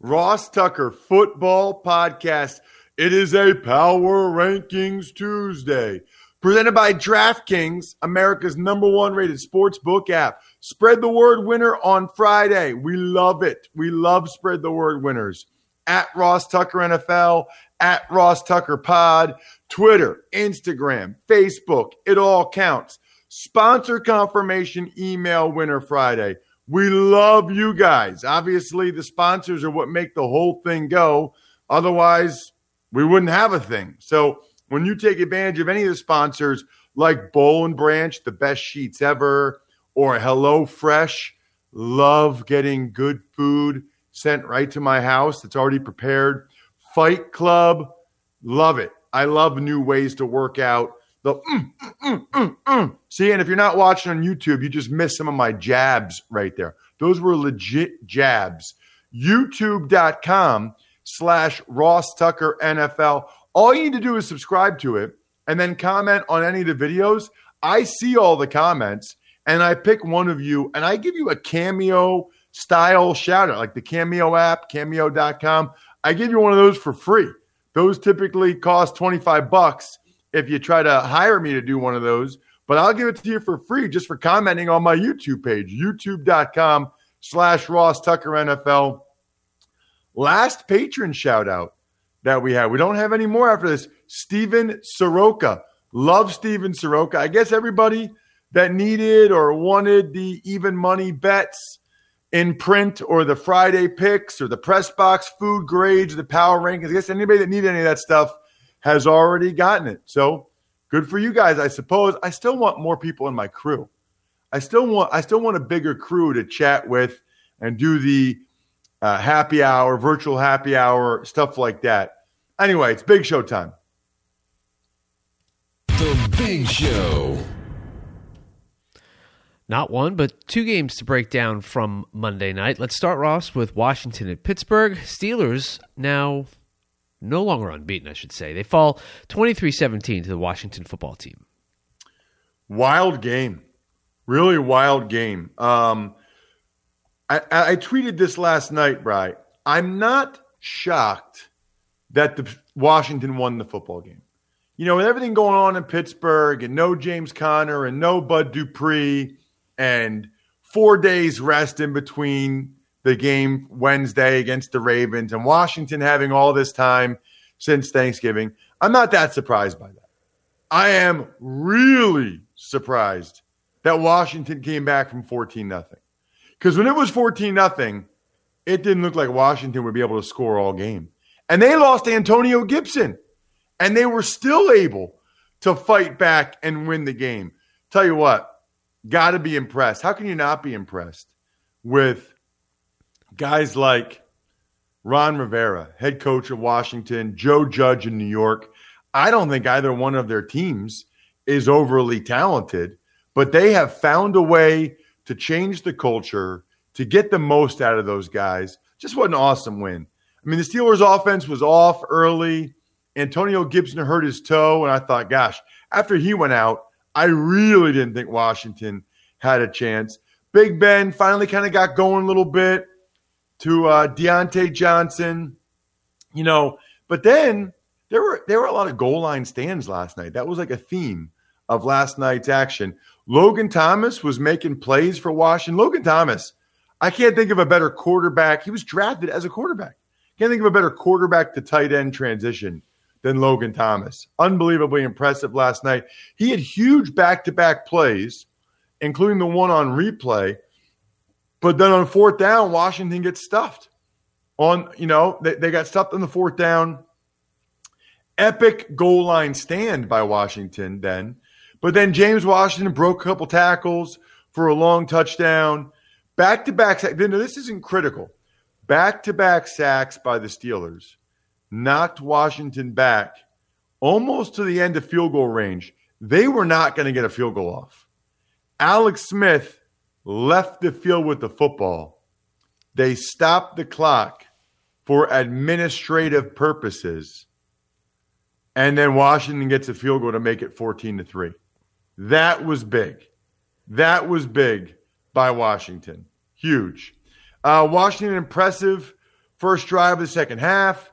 Ross Tucker football podcast. It is a Power Rankings Tuesday presented by DraftKings, America's number one rated sports book app. Spread the word winner on Friday. We love it. We love spread the word winners. At Ross Tucker NFL, at Ross Tucker Pod, Twitter, Instagram, Facebook, it all counts. Sponsor confirmation email winner Friday. We love you guys. Obviously, the sponsors are what make the whole thing go. Otherwise, we wouldn't have a thing. So when you take advantage of any of the sponsors, like Boll and Branch, the best sheets ever, or Hello Fresh, love getting good food sent right to my house. that's already prepared. Fight Camp, love it. I love new ways to work out the mm, mm, mm, mm, see, and if you're not watching on YouTube, you just missed some of my jabs right there. Those were legit jabs. YouTube.com slash Ross Tucker NFL. All you need to do is subscribe to it and then comment on any of the videos. I see all the comments and I pick one of you and I give you a cameo style shout out, like the Cameo app, cameo.com. I give you one of those for free. Those typically cost 25 bucks if you try to hire me to do one of those, but I'll give it to you for free just for commenting on my YouTube page, youtube.com slash Ross Tucker NFL. Last patron shout out that we have. We don't have any more after this. Steven Soroka. Love Steven Soroka. I guess everybody that needed or wanted the even money bets in print or the Friday picks or the press box food grades, the power rankings. I guess anybody that needed any of that stuff has already gotten it. So good for you guys, I suppose. I still want more people in my crew. I still want I still want a bigger crew to chat with and do the uh, happy hour, virtual happy hour, stuff like that. Anyway, it's big show time. The Big Show. Not one, but two games to break down from Monday night. Let's start, Ross, with Washington at Pittsburgh. Steelers now no longer unbeaten, I should say. They fall 23 17 to the Washington football team. Wild game. Really wild game. Um, I, I tweeted this last night, Bry. I'm not shocked that the Washington won the football game. You know, with everything going on in Pittsburgh and no James Conner and no Bud Dupree and four days rest in between the game Wednesday against the Ravens and Washington having all this time since Thanksgiving. I'm not that surprised by that. I am really surprised that Washington came back from 14 nothing. Because when it was 14 nothing, it didn't look like Washington would be able to score all game. And they lost Antonio Gibson. And they were still able to fight back and win the game. Tell you what, got to be impressed. How can you not be impressed with guys like Ron Rivera, head coach of Washington, Joe Judge in New York. I don't think either one of their teams is overly talented, but they have found a way to change the culture, to get the most out of those guys. Just what an awesome win. I mean, the Steelers' offense was off early. Antonio Gibson hurt his toe, and I thought, gosh, after he went out, I really didn't think Washington had a chance. Big Ben finally kind of got going a little bit to uh, Diontae Johnson, you know. But then there were there were a lot of goal line stands last night. That was like a theme of last night's action. Logan Thomas was making plays for Washington. Logan Thomas, I can't think of a better quarterback. He was drafted as a quarterback. Can't think of a better quarterback to tight end transition than Logan Thomas. Unbelievably impressive last night. He had huge back to back plays, including the one on replay. But then on fourth down, Washington gets stuffed. On, you know, they, they got stuffed on the fourth down. Epic goal line stand by Washington then. But then James Washington broke a couple tackles for a long touchdown. Back to back sacks. This isn't critical. Back to back sacks by the Steelers knocked Washington back almost to the end of field goal range. They were not going to get a field goal off. Alex Smith left the field with the football. They stopped the clock for administrative purposes. And then Washington gets a field goal to make it 14 to 3. That was big. That was big by Washington. Huge. Uh, Washington impressive first drive of the second half.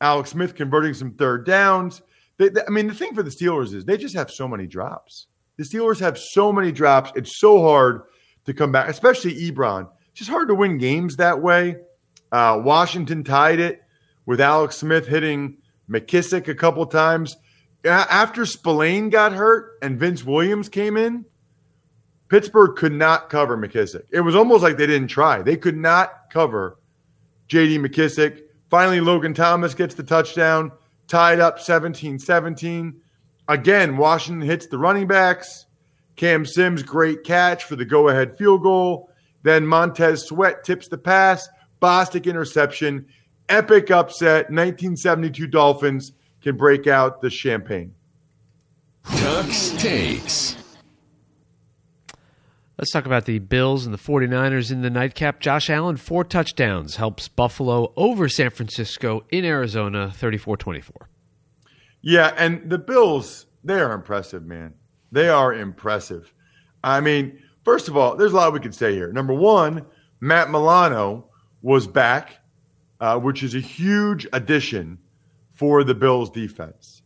Alex Smith converting some third downs. They, they, I mean, the thing for the Steelers is they just have so many drops. The Steelers have so many drops. It's so hard to come back, especially Ebron. It's just hard to win games that way. Uh, Washington tied it with Alex Smith hitting McKissick a couple times. After Spillane got hurt and Vince Williams came in, Pittsburgh could not cover McKissick. It was almost like they didn't try. They could not cover J.D. McKissick. Finally, Logan Thomas gets the touchdown, tied up 17 17. Again, Washington hits the running backs. Cam Sims, great catch for the go ahead field goal. Then Montez Sweat tips the pass. Bostic interception. Epic upset. 1972 Dolphins can break out the champagne. Tux takes. Let's talk about the Bills and the 49ers in the nightcap. Josh Allen, four touchdowns, helps Buffalo over San Francisco in Arizona, 34 24. Yeah, and the Bills, they are impressive, man. They are impressive. I mean, first of all, there's a lot we can say here. Number one, Matt Milano was back, uh, which is a huge addition for the Bills defense.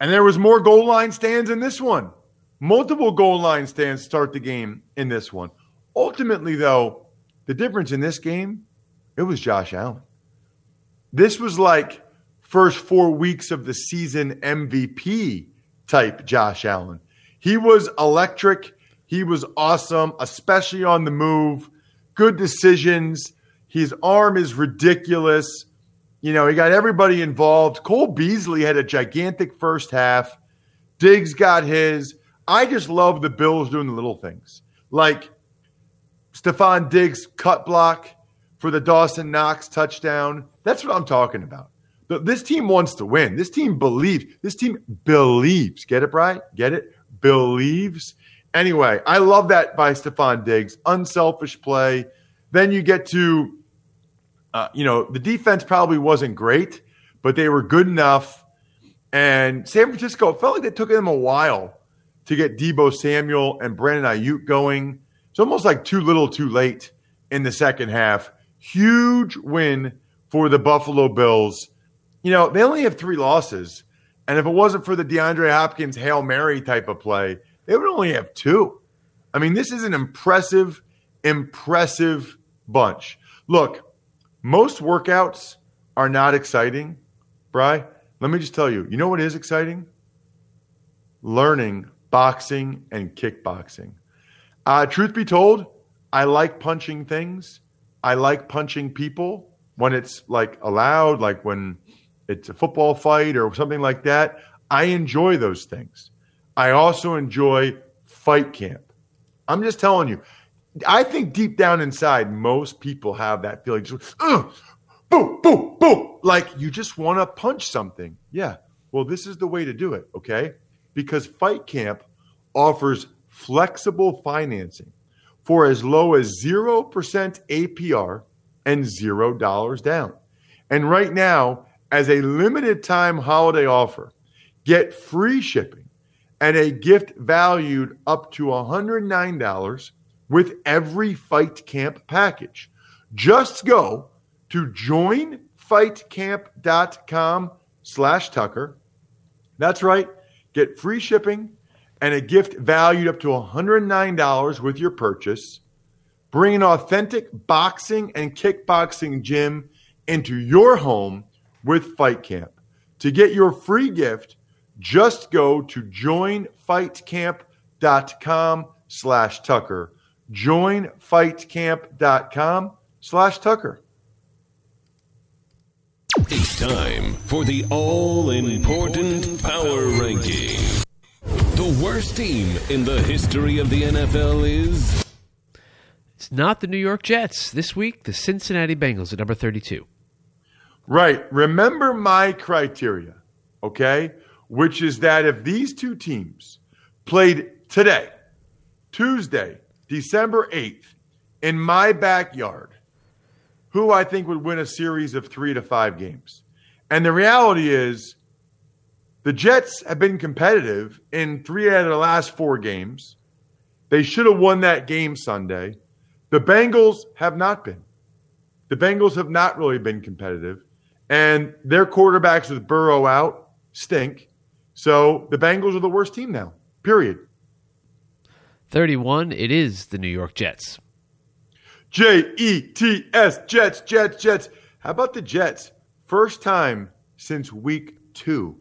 And there was more goal line stands in this one. Multiple goal line stands start the game in this one. Ultimately, though, the difference in this game, it was Josh Allen. This was like first four weeks of the season MVP type Josh Allen. He was electric. He was awesome, especially on the move. Good decisions. His arm is ridiculous. You know, he got everybody involved. Cole Beasley had a gigantic first half. Diggs got his. I just love the Bills doing the little things. Like Stefon Diggs cut block for the Dawson Knox touchdown. That's what I'm talking about. This team wants to win. This team believes. This team believes. Get it, Brian? Get it? Believes. Anyway, I love that by Stefon Diggs. Unselfish play. Then you get to, uh, you know, the defense probably wasn't great, but they were good enough. And San Francisco, it felt like it took them a while to get Debo Samuel and Brandon Aiyuk going. It's almost like too little, too late in the second half. Huge win for the Buffalo Bills. You know, they only have three losses. And if it wasn't for the DeAndre Hopkins Hail Mary type of play, they would only have two. I mean, this is an impressive, impressive bunch. Look, most workouts are not exciting, Bry. Let me just tell you, you know what is exciting? Learning boxing, and kickboxing. Uh, truth be told, I like punching things. I like punching people when it's like allowed, like when it's a football fight or something like that. I enjoy those things. I also enjoy fight camp. I'm just telling you, I think deep down inside, most people have that feeling just, boom, boom, boom. Like you just want to punch something. Yeah. Well, this is the way to do it. Okay because Fight Camp offers flexible financing for as low as 0% APR and $0 down. And right now, as a limited time holiday offer, get free shipping and a gift valued up to $109 with every Fight Camp package. Just go to joinfightcamp.com slash Tucker. That's right. Get free shipping and a gift valued up to $109 with your purchase. Bring an authentic boxing and kickboxing gym into your home with Fight Camp. To get your free gift, just go to joinfightcamp.com slash Tucker. Joinfightcamp.com slash Tucker. It's time for the all important power ranking. The worst team in the history of the NFL is. It's not the New York Jets. This week, the Cincinnati Bengals at number 32. Right. Remember my criteria, okay? Which is that if these two teams played today, Tuesday, December 8th, in my backyard, who I think would win a series of three to five games. And the reality is, the Jets have been competitive in three out of the last four games. They should have won that game Sunday. The Bengals have not been. The Bengals have not really been competitive. And their quarterbacks with Burrow out stink. So the Bengals are the worst team now, period. 31, it is the New York Jets. J E T S, Jets, Jets, Jets. How about the Jets? First time since week two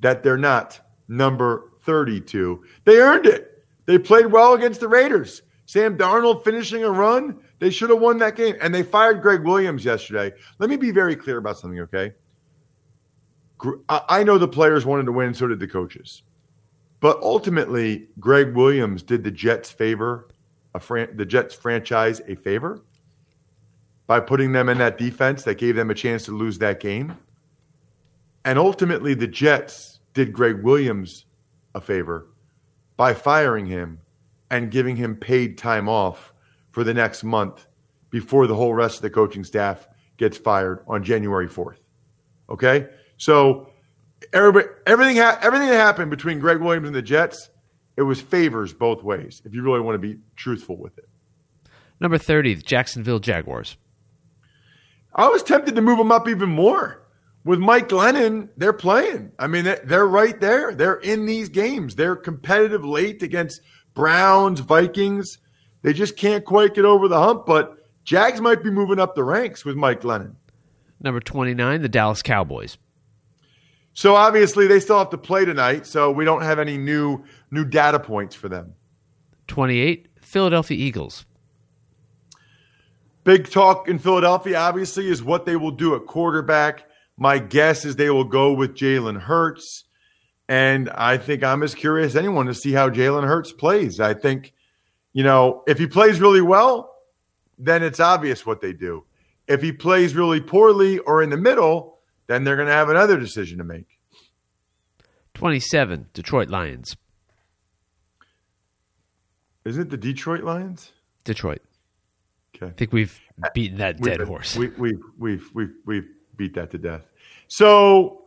that they're not number 32. They earned it. They played well against the Raiders. Sam Darnold finishing a run. They should have won that game. And they fired Gregg Williams yesterday. Let me be very clear about something, okay? I know the players wanted to win, so did the coaches. But ultimately, Gregg Williams did the Jets favor, fran- the Jets franchise a favor by putting them in that defense that gave them a chance to lose that game. And ultimately, the Jets did Gregg Williams a favor by firing him and giving him paid time off for the next month before the whole rest of the coaching staff gets fired on January 4th. Okay? So everybody, everything, ha- everything that happened between Gregg Williams and the Jets, it was favors both ways, if you really want to be truthful with it. Number 30, the Jacksonville Jaguars. I was tempted to move them up even more. With Mike Glennon, they're playing. I mean, they're right there. They're in these games. They're competitive late against Browns, Vikings. They just can't quite get over the hump, but Jags might be moving up the ranks with Mike Glennon. Number 29, the Dallas Cowboys. So obviously they still have to play tonight, so we don't have any new new data points for them. 28, Philadelphia Eagles. Big talk in Philadelphia, obviously, is what they will do at quarterback. My guess is they will go with Jalen Hurts. And I think I'm as curious as anyone to see how Jalen Hurts plays. I think, you know, if he plays really well, then it's obvious what they do. If he plays really poorly or in the middle, then they're going to have another decision to make. 27, Detroit Lions. Isn't it the Detroit Lions? Detroit. Okay. I think we've beaten that dead we've, horse. We, we've, we've, we've, we've beat that to death. So,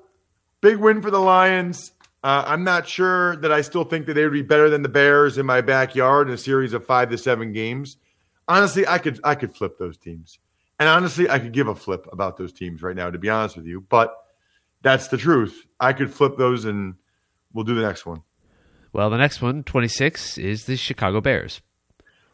big win for the Lions. Uh, I'm not sure that I still think that they would be better than the Bears in my backyard in a series of five to seven games. Honestly, I could I could flip those teams. And honestly, I could give a flip about those teams right now, to be honest with you. But that's the truth. I could flip those and we'll do the next one. Well, the next one, 26, is the Chicago Bears.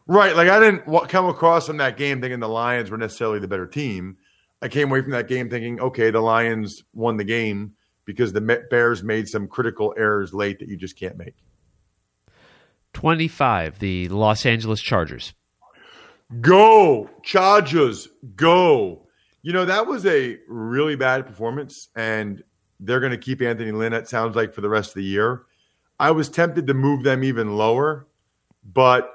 Right. Like I didn't come across in that game thinking the Lions were necessarily the better team. I came away from that game thinking, okay, the Lions won the game because the Bears made some critical errors late that you just can't make. 25, the Los Angeles Chargers. Go, Chargers, go. You know, that was a really bad performance, and they're going to keep Anthony Lynn, it sounds like, for the rest of the year. I was tempted to move them even lower, but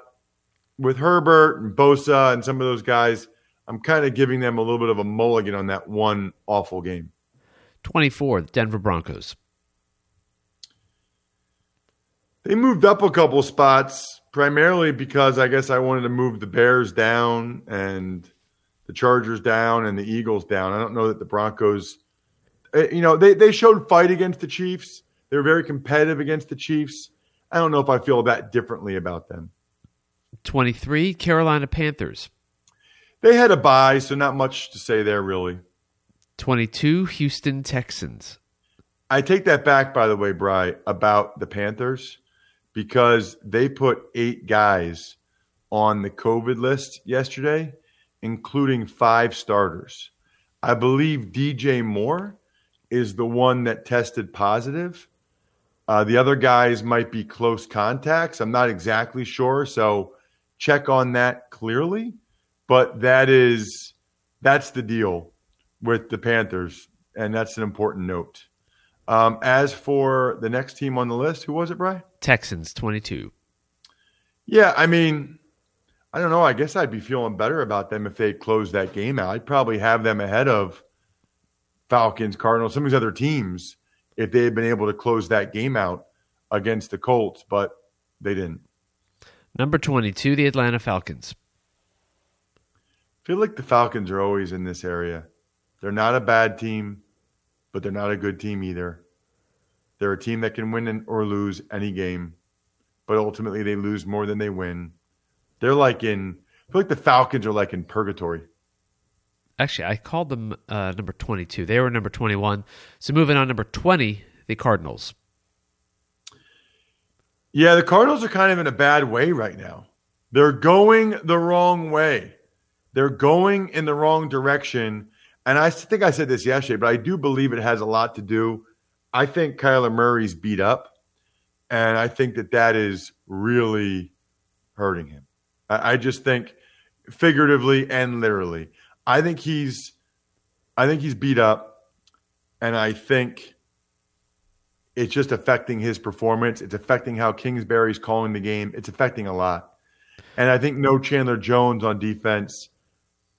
with Herbert and Bosa and some of those guys, I'm kind of giving them a little bit of a mulligan on that one awful game. 24, the Denver Broncos. They moved up a couple spots primarily because I guess I wanted to move the Bears down and the Chargers down and the Eagles down. I don't know that the Broncos, eh, you know, they, they showed fight against the Chiefs. They were very competitive against the Chiefs. I don't know if I feel that differently about them. 23, Carolina Panthers. They had a bye, so not much to say there, really. 22, Houston Texans. I take that back, by the way, Bry, about the Panthers because they put eight guys on the COVID list yesterday, including five starters. I believe DJ Moore is the one that tested positive. Uh, the other guys might be close contacts. I'm not exactly sure, so check on that clearly. But that is that's the deal with the Panthers, and that's an important note. Um, as for the next team on the list, who was it, Bry? Texans, 22. Yeah, I mean, I don't know. I guess I'd be feeling better about them if they closed that game out. I'd probably have them ahead of Falcons, Cardinals, some of these other teams if they had been able to close that game out against the Colts, but they didn't. Number 22, the Atlanta Falcons. I feel like the Falcons are always in this area. They're not a bad team, but they're not a good team either. They're a team that can win or lose any game, but ultimately they lose more than they win. They're like in, I feel like the Falcons are like in purgatory. Actually, I called them uh, number 22. They were number 21. So moving on, number 20, the Cardinals. Yeah, the Cardinals are kind of in a bad way right now. They're going the wrong way. They're going in the wrong direction. And I think I said this yesterday, but I do believe it has a lot to do. I think Kyler Murray's beat up, and I think that that is really hurting him. I, I just think figuratively and literally. I think he's I think he's beat up and I think it's just affecting his performance. It's affecting how Kingsbury's calling the game. It's affecting a lot. And I think no Chandler Jones on defense.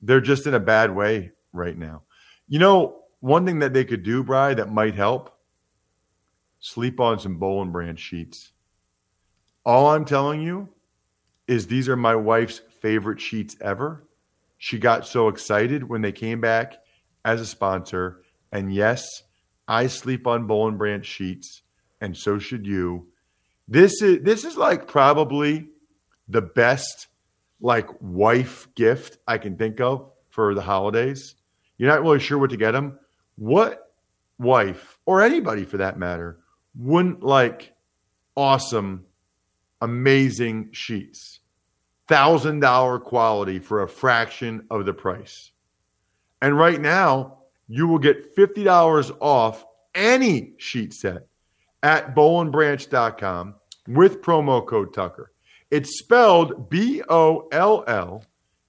They're just in a bad way right now. You know, one thing that they could do, Bry, that might help sleep on some Boll and Branch sheets. All I'm telling you is these are my wife's favorite sheets ever. She got so excited when they came back as a sponsor. And yes, I sleep on Boll and Branch sheets, and so should you. This is this is like probably the best like wife gift I can think of for the holidays. You're not really sure what to get them. What wife or anybody for that matter wouldn't like awesome, amazing sheets? Thousand dollar quality for a fraction of the price. And right now, you will get $50 off any sheet set at bollandbranch.com with promo code Tucker. It's spelled B O L L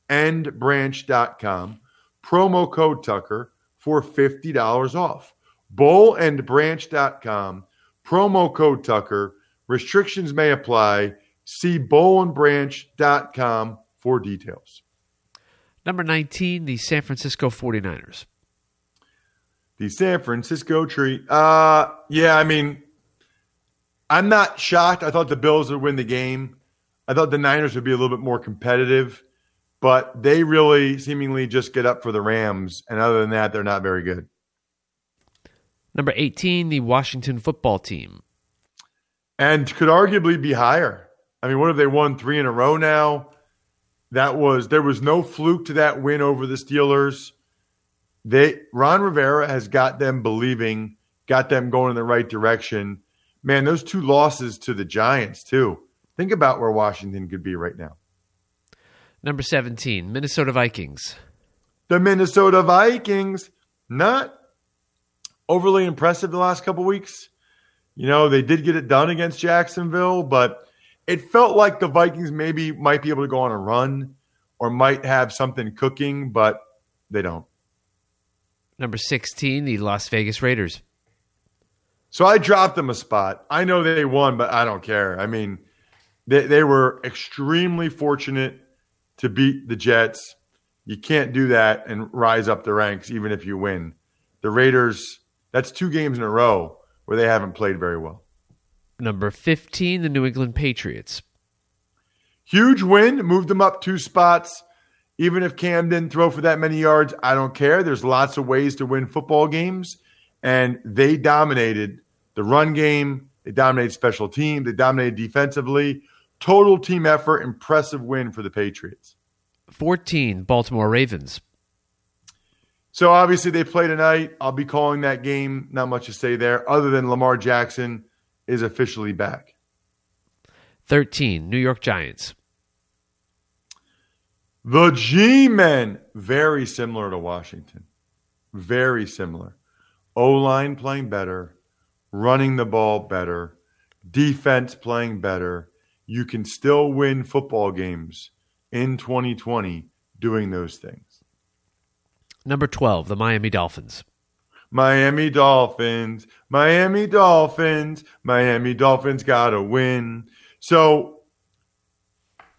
and branch.com, promo code Tucker for $50 off. Bollandbranch.com, promo code Tucker. Restrictions may apply. See bollandbranch.com for details. Number 19, the San Francisco 49ers. The San Francisco tree. Uh yeah, I mean, I'm not shocked. I thought the Bills would win the game. I thought the Niners would be a little bit more competitive, but they really seemingly just get up for the Rams. And other than that, they're not very good. Number 18, the Washington football team. And could arguably be higher. I mean, what have they won three in a row now? That was there was no fluke to that win over the Steelers. They Ron Rivera has got them believing, got them going in the right direction. Man, those two losses to the Giants too. Think about where Washington could be right now. Number 17, Minnesota Vikings. The Minnesota Vikings, not overly impressive the last couple weeks. You know, they did get it done against Jacksonville, but it felt like the Vikings maybe might be able to go on a run or might have something cooking, but they don't. Number 16, the Las Vegas Raiders. So I dropped them a spot. I know they won, but I don't care. I mean, they, they were extremely fortunate to beat the Jets. You can't do that and rise up the ranks even if you win. The Raiders, that's two games in a row where they haven't played very well. Number 15, the New England Patriots. Huge win, moved them up two spots. Even if Cam didn't throw for that many yards, I don't care. There's lots of ways to win football games, and they dominated the run game. They dominated special team. They dominated defensively. Total team effort, impressive win for the Patriots. 14, Baltimore Ravens. So obviously they play tonight. I'll be calling that game. Not much to say there, other than Lamar Jackson is officially back. 13, New York Giants. The G Men, very similar to Washington. Very similar. O line playing better, running the ball better, defense playing better. You can still win football games in 2020 doing those things. Number 12, the Miami Dolphins. Miami Dolphins, Miami Dolphins, Miami Dolphins got to win. So,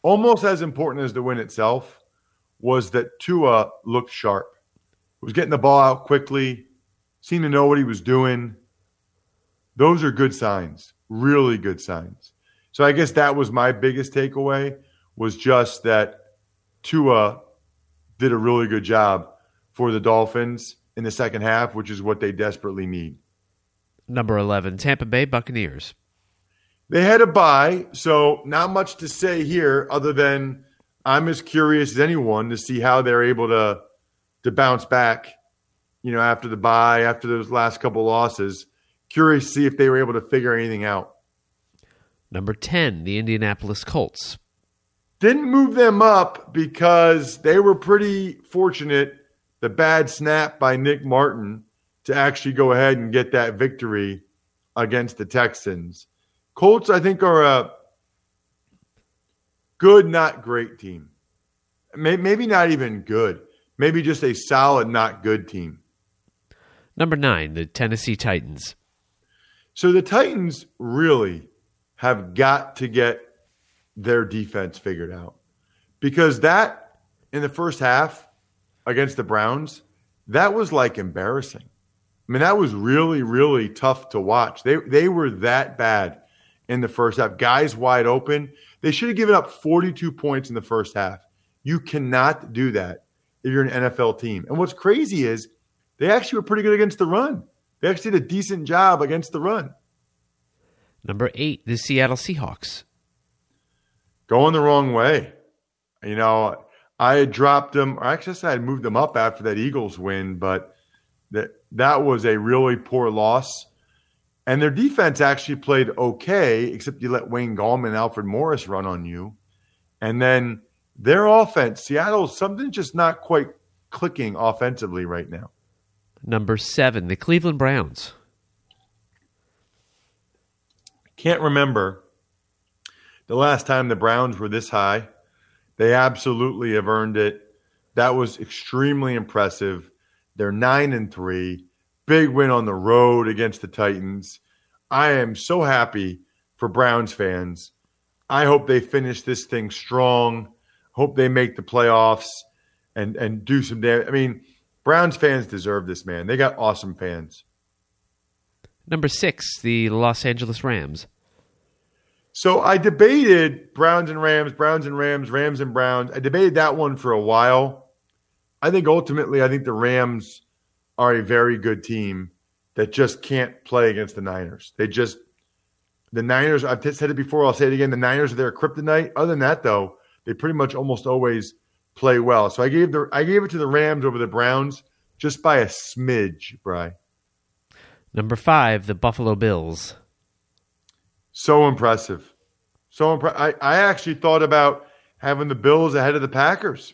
almost as important as the win itself was that Tua looked sharp. Was getting the ball out quickly, seemed to know what he was doing. Those are good signs, really good signs. So I guess that was my biggest takeaway was just that Tua did a really good job for the Dolphins in the second half, which is what they desperately need. Number 11, Tampa Bay Buccaneers. They had a bye, so not much to say here other than I'm as curious as anyone to see how they're able to to bounce back, you know, after the bye, after those last couple losses. Curious to see if they were able to figure anything out. Number 10, the Indianapolis Colts. Didn't move them up because they were pretty fortunate. The bad snap by Nick Martin to actually go ahead and get that victory against the Texans. Colts, I think, are a good, not great team. Maybe not even good. Maybe just a solid, not good team. Number 9, the Tennessee Titans. So the Titans really have got to get their defense figured out because that in the first half against the Browns, that was like embarrassing. I mean, that was really, really tough to watch. They they were that bad in the first half. Guys wide open. They should have given up 42 points in the first half. You cannot do that if you're an NFL team. And what's crazy is they actually were pretty good against the run. They actually did a decent job against the run. Number 8, the Seattle Seahawks. Going the wrong way. You know, I had dropped them, or actually I had moved them up after that Eagles win, but that that was a really poor loss. And their defense actually played okay, except you let Wayne Gallman and Alfred Morris run on you. And then their offense, Seattle, something just not quite clicking offensively right now. Number seven, the Cleveland Browns. Can't remember the last time the Browns were this high. They absolutely have earned it. That was extremely impressive. They're nine and three. Big win on the road against the Titans. I am so happy for Browns fans. I hope they finish this thing strong. Hope they make the playoffs and and do some damage. I mean, Browns fans deserve this, man. They got awesome fans. Number six, the Los Angeles Rams. So I debated Browns and Rams, Browns and Rams, Rams and Browns. I debated that one for a while. I think ultimately, I think the Rams are a very good team that just can't play against the Niners. They just, the Niners, I've said it before, I'll say it again. The Niners are their kryptonite. Other than that, though, they pretty much almost always play well. So I gave the I gave it to the Rams over the Browns just by a smidge, Bry. Number five, the Buffalo Bills. So impressive. So impre- I, I actually thought about having the Bills ahead of the Packers.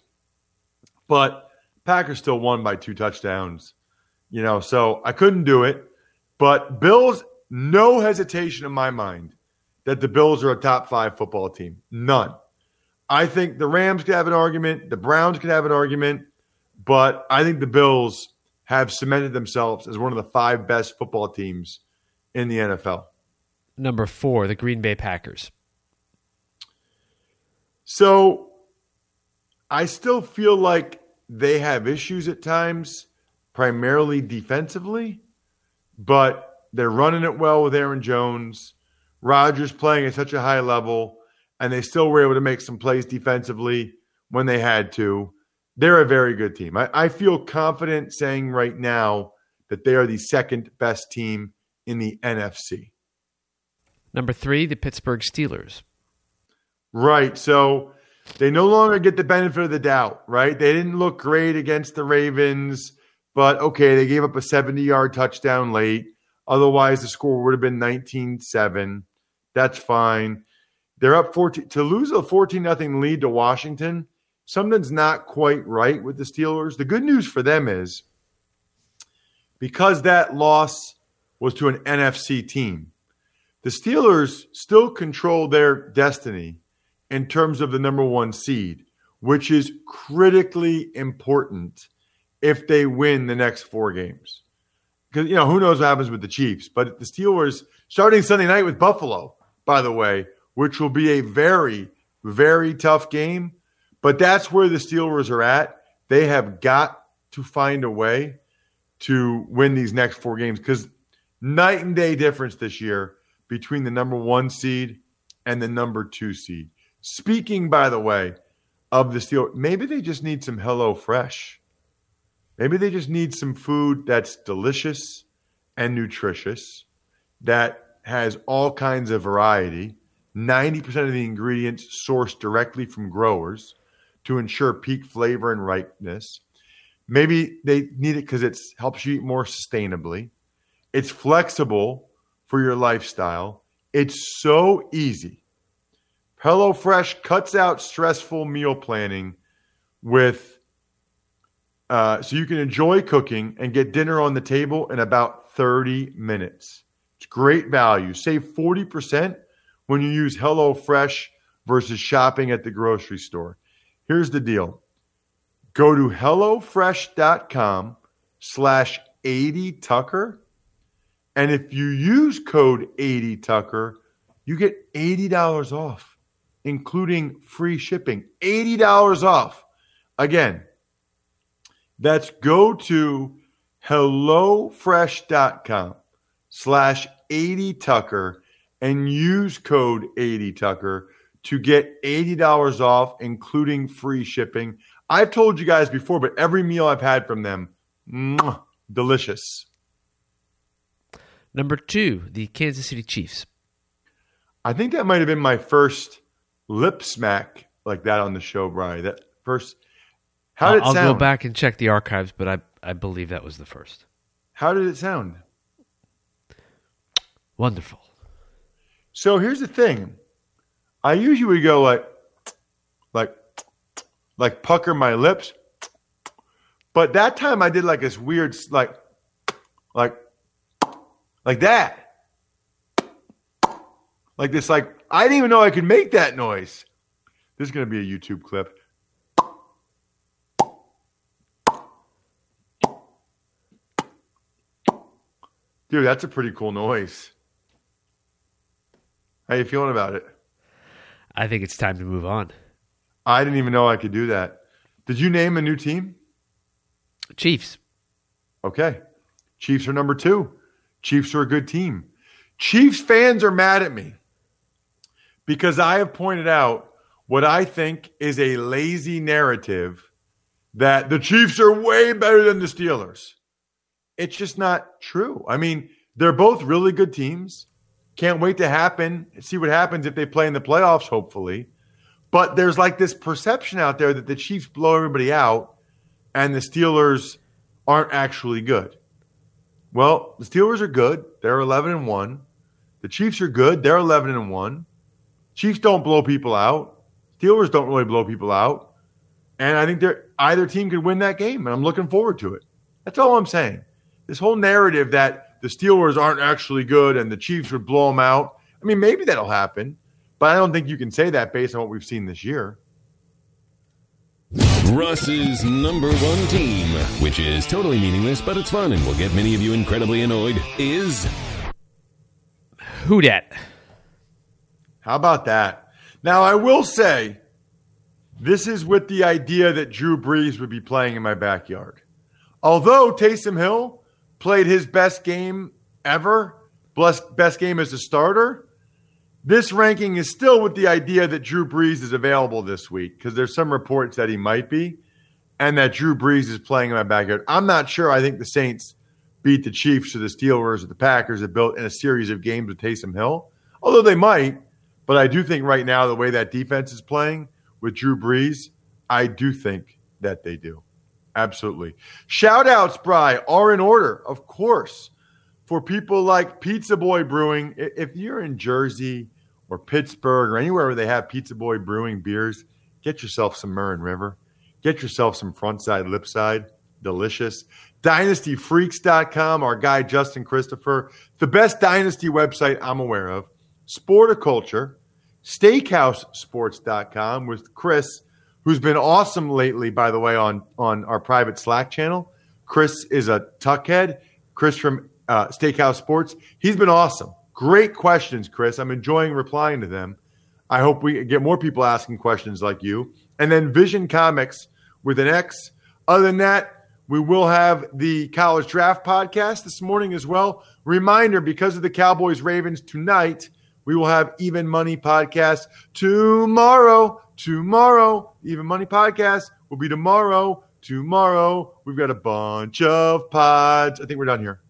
But Packers still won by two touchdowns. You know, so I couldn't do it. But Bills, no hesitation in my mind that the Bills are a top five football team. None. I think the Rams could have an argument, the Browns could have an argument, but I think the Bills have cemented themselves as one of the five best football teams in the NFL. Number four, the Green Bay Packers. So I still feel like they have issues at times, primarily defensively, but they're running it well with Aaron Jones. Rodgers playing at such a high level and they still were able to make some plays defensively when they had to. They're a very good team. I, I feel confident saying right now that they are the second best team in the NFC. Number three, the Pittsburgh Steelers. Right. So they no longer get the benefit of the doubt, right? They didn't look great against the Ravens, but okay, they gave up a 70 yard touchdown late. Otherwise, the score would have been 19 7. That's fine. They're up 14 to lose a 14 nothing lead to Washington. Something's not quite right with the Steelers. The good news for them is because that loss was to an NFC team, the Steelers still control their destiny in terms of the number one seed, which is critically important if they win the next four games. Because, you know, who knows what happens with the Chiefs, but the Steelers starting Sunday night with Buffalo, by the way, which will be a very, very tough game. But that's where the Steelers are at. They have got to find a way to win these next four games because night and day difference this year between the number one seed and the number two seed. Speaking, by the way, of the Steelers, maybe they just need some Hello Fresh. Maybe they just need some food that's delicious and nutritious, that has all kinds of variety, 90% of the ingredients sourced directly from growers to ensure peak flavor and ripeness. Maybe they need it because it helps you eat more sustainably. It's flexible for your lifestyle. It's so easy. HelloFresh cuts out stressful meal planning with uh, so you can enjoy cooking and get dinner on the table in about 30 minutes. It's great value. Save 40% when you use HelloFresh versus shopping at the grocery store. Here's the deal. Go to HelloFresh.com slash 80Tucker. And if you use code 80Tucker, you get $80 off, including free shipping. $80 off. Again, that's go to HelloFresh.com slash 80Tucker and use code 80Tucker to get $80 off, including free shipping. I've told you guys before, but every meal I've had from them, mwah, delicious. Number two, the Kansas City Chiefs. I think that might have been my first lip smack like that on the show, Brian. That first. How did I'll, it sound? I'll go back and check the archives, but I, I believe that was the first. How did it sound? Wonderful. So here's the thing. I usually go like, like, like pucker my lips, but that time I did like this weird, like, like, like that, like this. Like I didn't even know I could make that noise. This is gonna be a YouTube clip. Dude, that's a pretty cool noise. How you feeling about it? I think it's time to move on. I didn't even know I could do that. Did you name a new team? Chiefs. Okay. Chiefs are number two. Chiefs are a good team. Chiefs fans are mad at me because I have pointed out what I think is a lazy narrative that the Chiefs are way better than the Steelers. It's just not true. I mean, they're both really good teams. Can't wait to happen, see what happens if they play in the playoffs, hopefully. But there's like this perception out there that the Chiefs blow everybody out and the Steelers aren't actually good. Well, the Steelers are good. They're 11 and 1. The Chiefs are good. They're 11 and 1. Chiefs don't blow people out. Steelers don't really blow people out. And I think they're, either team could win that game, and I'm looking forward to it. That's all I'm saying. This whole narrative that the Steelers aren't actually good and the Chiefs would blow them out. I mean, maybe that'll happen, but I don't think you can say that based on what we've seen this year. Russ's number one team, which is totally meaningless, but it's fun and will get many of you incredibly annoyed, is Who dat? How about that? Now, I will say this is with the idea that Drew Brees would be playing in my backyard. Although Taysom Hill played his best game ever, best game as a starter, this ranking is still with the idea that Drew Brees is available this week because there's some reports that he might be and that Drew Brees is playing in my backyard. I'm not sure. I think the Saints beat the Chiefs or the Steelers or the Packers have built in a series of games with Taysom Hill, although they might. But I do think right now, the way that defense is playing with Drew Brees, I do think that they do. Absolutely. Shout outs, Bry, are in order, of course, for people like Pizza Boy Brewing. If you're in Jersey or Pittsburgh or anywhere where they have Pizza Boy Brewing beers, get yourself some Murren River. Get yourself some frontside, lipside. Delicious. DynastyFreaks.com, our guy Justin Christopher, the best dynasty website I'm aware of. Sporticulture, SteakhouseSports.com with Chris, who's been awesome lately, by the way, on, on our private Slack channel. Chris is a tuckhead. Chris from uh, Steakhouse Sports. He's been awesome. Great questions, Chris. I'm enjoying replying to them. I hope we get more people asking questions like you. And then Vision Comics with an X. Other than that, we will have the college draft podcast this morning as well. Reminder because of the Cowboys Ravens tonight, we will have Even Money podcast tomorrow. Tomorrow, Even Money podcast will be tomorrow. Tomorrow, we've got a bunch of pods. I think we're done here.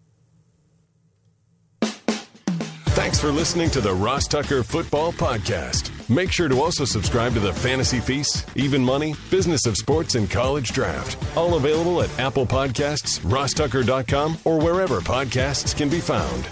Thanks for listening to the Ross Tucker Football Podcast. Make sure to also subscribe to the Fantasy Feast, Even Money, Business of Sports, and College Draft. All available at Apple Podcasts, rosstucker.com, or wherever podcasts can be found.